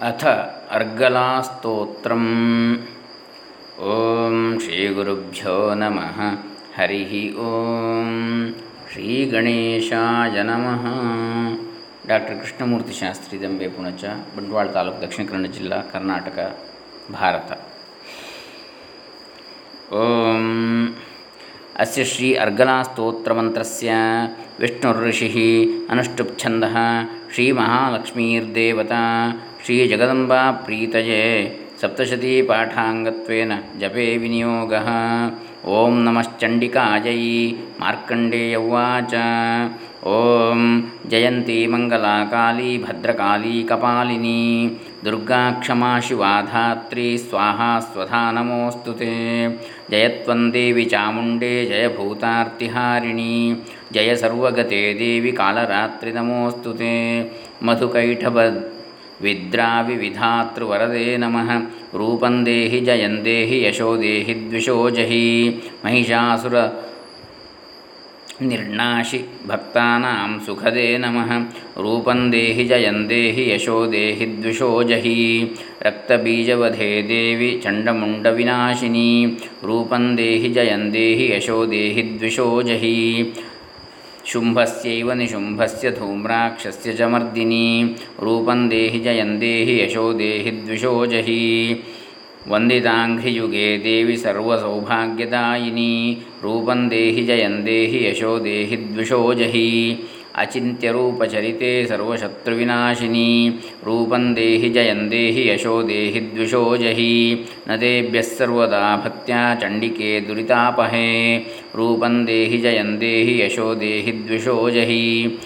ಅಥ ಅರ್ಗಲಾಸ್ತೋತ್ರ ಓಂ ಶ್ರೀ ಗುರುಭ್ಯೋ ನಮಃ ಹರಿ ಓಂ ಶ್ರೀ ಗಣೇಶಾಯ ನಮಃ ಡಾಕ್ಟರ್ ಕೃಷ್ಣಮೂರ್ತಿ ಶಾಸ್ತ್ರಿ ದಂಬೆ ಪುಣಚ ಬಂಟ್ವಾಳ ತಾಲೂಕು ದಕ್ಷಿಣ ಕನ್ನಡ ಜಿಲ್ಲಾ ಕರ್ನಾಟಕ ಭಾರತ ಓಂ ಅಸ್ಯ ಶ್ರೀ ಅರ್ಗಲಾಸ್ತೋತ್ರಮಂತ್ರಸ್ಯ ವಿಷ್ಣುರ್ಋಷಿ ಅನುಷ್ಠುಪ್ಛಂದ ಶ್ರೀಮಹಾಲಕ್ಷ್ಮೀರ್ದೇವತಾ श्रीजगदम्बा प्रीतये सप्तशतीपाठाङ्गत्वेन जपे विनियोगः। ॐ नमश्चण्डिकायै मार्कण्डेय उवाच। ॐ जयन्ती मङ्गलाकाली भद्रकाली कपालिनी। दुर्गा क्षमा शिवा स्वाहा स्वधा नमोऽस्तु ते। जयत्वं देवि चामुण्डे जयभूतार्तिहारिणी जय सर्वगते देवि कालरात्रि नमोऽस्तु ते। मधुकैठभ विद्राविविधातृवरदे नमः। रूपं देहि जयं देहि यशो देहि द्विषो जहि। महिषासुर निर्णाशि भक्तानां सुखदे नमः। रूपं देहि जयं देहि यशो देहि द्विषो जहि। रक्तबीजवधे देवि चण्डमुण्डविनाशिनी। रूपं देहि जयं देहि यशो देहि द्विषो जहि शुम्भस्यैव निशुम्भस्य धूम्राक्षस्य च मर्दिनी। रूपं देहि जयं देहि यशो देहि द्विषो जहि। वन्दिताङ्घ्रियुगे देवि सर्वसौभाग्यदायिनी। रूपं देहि जयं देहि यशो देहि द्विषो जहि। अचिन्त्यरूपचरिते सर्वशत्रुविनाशिनी। रूपं देहि जयं देहि यशो देहि द्विषो जहि। न तेभ्यः सर्वदा भक्त्या चण्डिके दुरितापहे। रूपं देहि जयं देहि यशो देहि द्विषो जहि।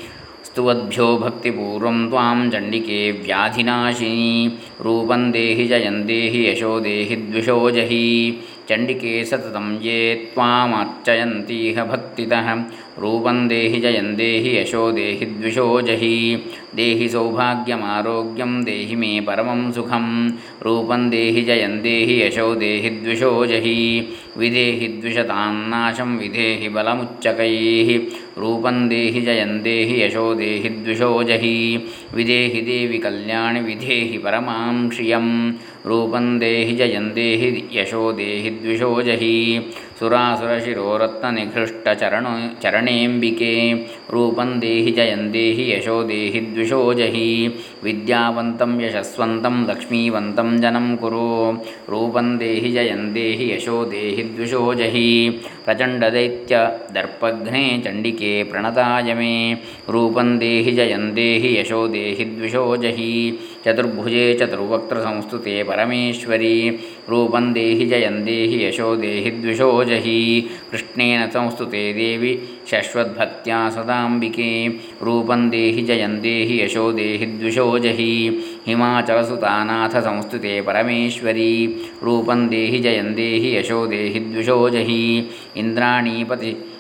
स्तुवद्भ्यो भक्तिपूर्वं त्वां चण्डिके व्याधिनाशिनी। रूपं देहि जयं देहि यशो देहि द्विषो जहि। चण्डिके सततं ये त्वामर्चयन्तीह भक्तितः। रूपं देहि जयं देहि यशो देहि द्विषो जहि। देहि सौभाग्यमारोग्यं देहि मे परमं सुखं। रूपं देहि जयं देहि यशो देहि द्विषो जहि। विदेहि द्विषतान्नाशं विधेहि बलमुच्चकैः। रूपं देहि जयं देहि यशो देहि द्विषो जहि। विदेहि देवि कल्याणि विधेहि परमां श्रियं रूपं देहि जयं देहि यशो देहि द्विषो जहि। सुरासुरशिरोरत्ननिघृष्टचरण चरणेऽम्बिके। रूपं देहि, जयं यशो देहि, द्विषो जहि। विद्यावन्तं, यशस्वन्तं, लक्ष्मीवन्तं जनं कुरु। रूपं देहि, जयं देहि, यशो देहि, द्विषो जहि। प्रचण्डदैत्यदर्पघ्ने चण्डिके प्रणताय मे रूपं देहि, यशो देहि, द्विषो जहि। चतुर्भुजे, चतुर्वक्त्रसंस्तुते परमेश्वरी। रूपं देहि, जयं देहि, यशो देहि, द्विषो जहि कृष्णेन संस्तुते देवी शश्वद्भक्त्या सदाम्बिके। रूपं देहि, जयं देहि, यशो देहि द्विषोजहि जहि। हिमाचलसुतानाथसंस्तुते परमेश्वरी। रूपं देहि, जयं देहि, यशो देहि द्विषोजहि इन्द्राणीपति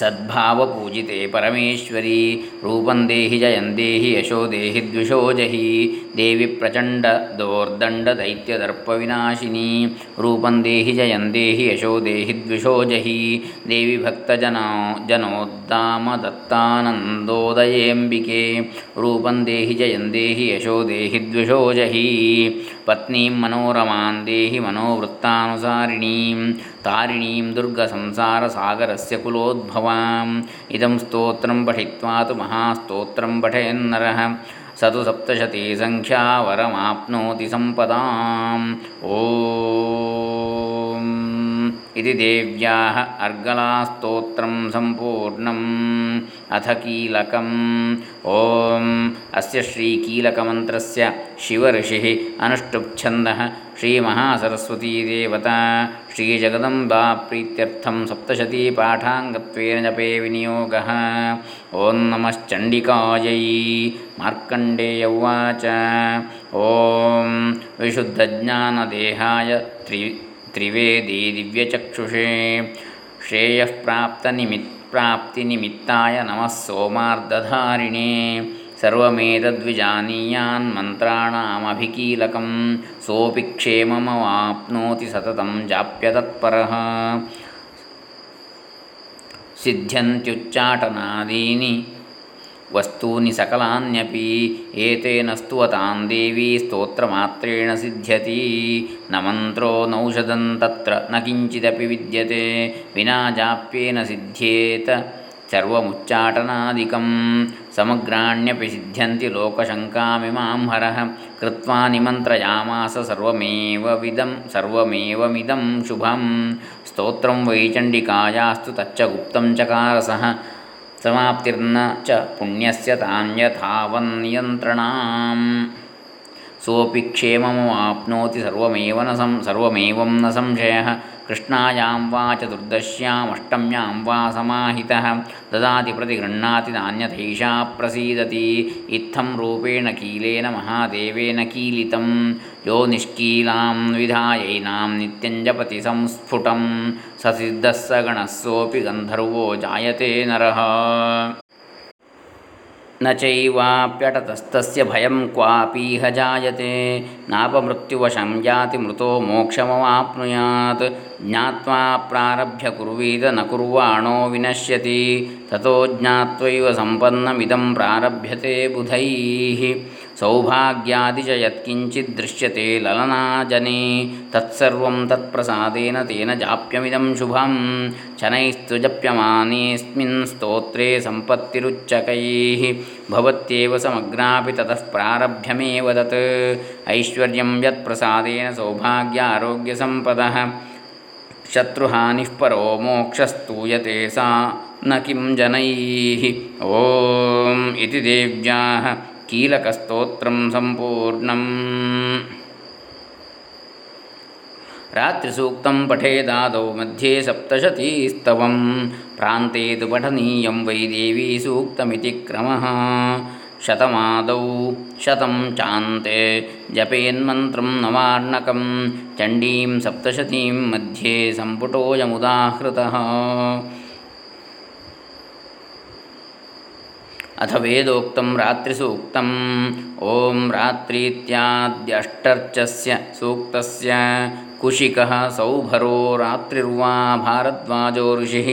सद्भावपूजिते परमेश्वरी। रूपं देहि, जयं देहि, यशो देहि, द्विषो जहि। देवि प्रचण्डदोर्दण्डदैत्यदर्पविनाशिनी रूपं देहि, जयं देहि, यशो देहि, द्विषो जहि। देवि भक्तजनो, जनोद्दामदत्तानन्दोदयेऽम्बिके। रूपं देहि, जयं देहि, यशो देहि, द्विषो जहि। पत्नीं मनोरमां देहि, मनोवृत्तानुसारिणीं। तारिणीं दुर्गसंसारसागरस्य कुलोद्भवाम् इदं स्तोत्रं पठित्वा तु महास्तोत्रं पठयन्नरः स तु सप्तशतीसङ्ख्या वरमाप्नोति सम्पदाम्। ॐ। इति देव्याः अर्गलास्तोत्रं सम्पूर्णम्। अथ कीलकम्। ॐ। अस्य श्रीकीलकमन्त्रस्य शिवऋषिः अनुष्टुप्छन्दः श्रीमहासरस्वतीदेवता श्रीजगदम्बा प्रीत्यर्थं सप्तशतीपाठाङ्गत्वेन जपे विनियोगः। ॐ नमश्चण्डिकायै मार्कण्डेय उवाच। ॐ विशुद्धज्ञानदेहाय त्रि त्रिवेदी दिव्यचक्षुषे। श्रेयः प्राप्तनिमित् प्राप्तिनिमित्ताय नमः सोमार्धधारिणे ಸರ್ವಮೇತದ್ವಿಜಾನೀಯಾನ್ ಮಂತ್ರಾಣಾಮಭಿಕೀಲಕಂ ಸೋಪಿ ಕ್ಷೇಮಮವಾಪ್ನೋತಿ ಸತತಂ ಜಾಪ್ಯತತ್ಪರಃ ಸಿದ್ಧ್ಯಂತ್ಯುಚ್ಚಾಟನಾದೀನಿ ವಸ್ತೂನಿ ಸಕಲಾನ್ಯಪಿ ಏತೇನ ಸ್ತುವತಾಂ ದೇವಿ ಸ್ತೋತ್ರಮಾತ್ರೇಣ ಸಿದ್ಧ್ಯತಿ ನ ಮಂತ್ರೋ ನೌಷಧಂ ತತ್ರ ನ ಕಿಂಚಿದಪಿ ವಿದ್ಯತೆ ವಿನಾ ಜಾಪ್ಯೇನ ಸಿದ್ಧ್ಯೇತ ಸರ್ವಮುಚ್ಚಾಟನಾದಿಕಂ समग्राण्यपि सिद्ध्यन्ति लोकशङ्कामिमां हरः कृत्वा निमन्त्रयामास सर्वमेव विदं सर्वमेवमिदं शुभं स्तोत्रं वैचण्डिकायास्तु तच्च गुप्तं चकारसः समाप्तिर्न च पुण्यस्य तां यथावन्नियन्त्रणाम् सोऽपि क्षेममवाप्नोति सर्वमेव न सं सर्वमेवं न संशयः कृष्णायां वा चतुर्दश्यामष्टम्यां वा समाहितः ददाति प्रतिगृह्णाति नान्यथैषा प्रसीदति। इत्थं रूपेण कीलेन महादेवेन कीलितं। यो निष्कीलां विधायैनां नित्यं जपति संस्फुटं। स सिद्धः स गणः सोऽपि गन्धर्वो जायते नरः न चैवाप्यटतस्तस्य भयं क्वापीह जायते नापमृत्युवशं याति मृतो मोक्षमवाप्नुयात्। ज्ञात्वा प्रारभ्य कुर्वीद न कुर्वाणो विनश्यति। ततो ज्ञात्वैव सम्पन्नमिदं प्रारभ्यते बुधैः। सौभाग्यादि च यत्किञ्चिद्दृश्यते ललनाजने। तत्सर्वं तत्प्रसादेन तेन जाप्यमिदं शुभं शनैस्तु जप्यमानेऽस्मिन् स्तोत्रे सम्पत्तिरुच्चकैः। भवत्येव समग्रापि ततः प्रारभ्यमेव तत्। ऐश्वर्यं यत्प्रसादेन सौभाग्यारोग्यसम्पदः। शत्रुहानिः परो मोक्षस्तूयते सा न किं जनैः। ॐ इति देव्याः कीलकस्तोत्रं सम्पूर्णम् रात्रिसूक्तं पठेदादौ मध्ये सप्तशतीस्तवं प्रान्ते तु पठनीयं वै देवी सूक्तमिति क्रमः शतमादौ शतं चान्ते जपेन्मन्त्रं नवार्णकं चण्डीं सप्तशतीं मध्ये सम्पुटोऽयमुदाहृतः अथ वेदोक्तं रात्रिसूक्तम्। ॐ रात्रीत्याद्यष्टर्चस्य सूक्तस्य। कुशिकः सौभरो रात्रिर्वा भारद्वाजो ऋषिः।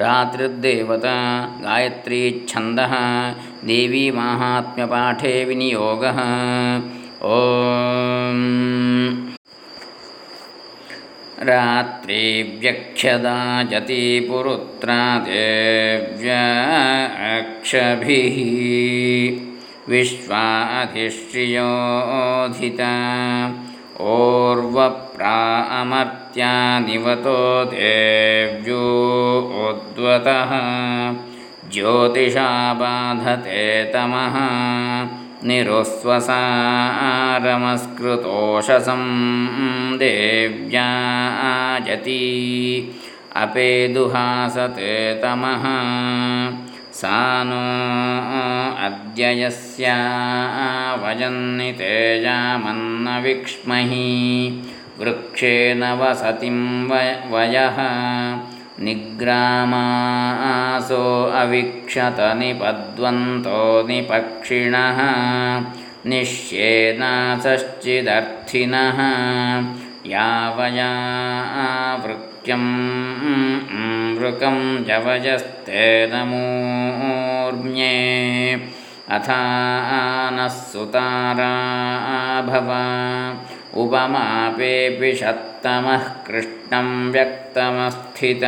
रात्रिर्देवता गायत्रीच्छन्दः देवीमाहात्म्यपाठे विनियोगः। ॐ रात्रिव्यक्षदा जतिपुरुत्रा देव्याक्षभिः विश्वाधिश्रियोधिता ओर्वप्रा अमर्त्यानिवतो देव्योद्वतः। ज्योतिषा बाधते तमः निरुस्वसारमस्कृतोषसं देव्याजति। अपेदुहासते तमः। सा नो अद्य यस्या वजन्नितेजामन्नविक्ष्महि वृक्षेण वसतिं वयः निग्रामासो अवीक्षत निपद्वन्तो निपक्षिणः निश्येनासश्चिदर्थिनः यावया वृक्यं वृकं जवजस्ते नमोर्म्ये अथा नः सुतारा भव उपमापेऽपि शत्तमः कृष्णं व्यक्तमस्थित।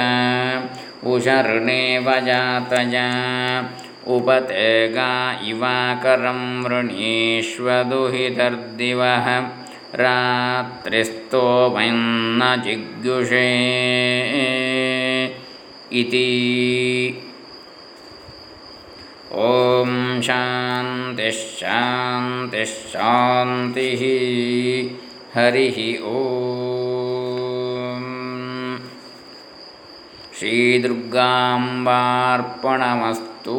उशर्णेव जातया उपते गा इवाकरं वृणीष्वदुहितर्दिवः। रात्रिस्तोमन्न जिग्युषे इति। ॐ शान्तिश्शान्तिश्शान्तिः हरिः ॐ। श्रीदुर्गाम्बार्पणमस्तु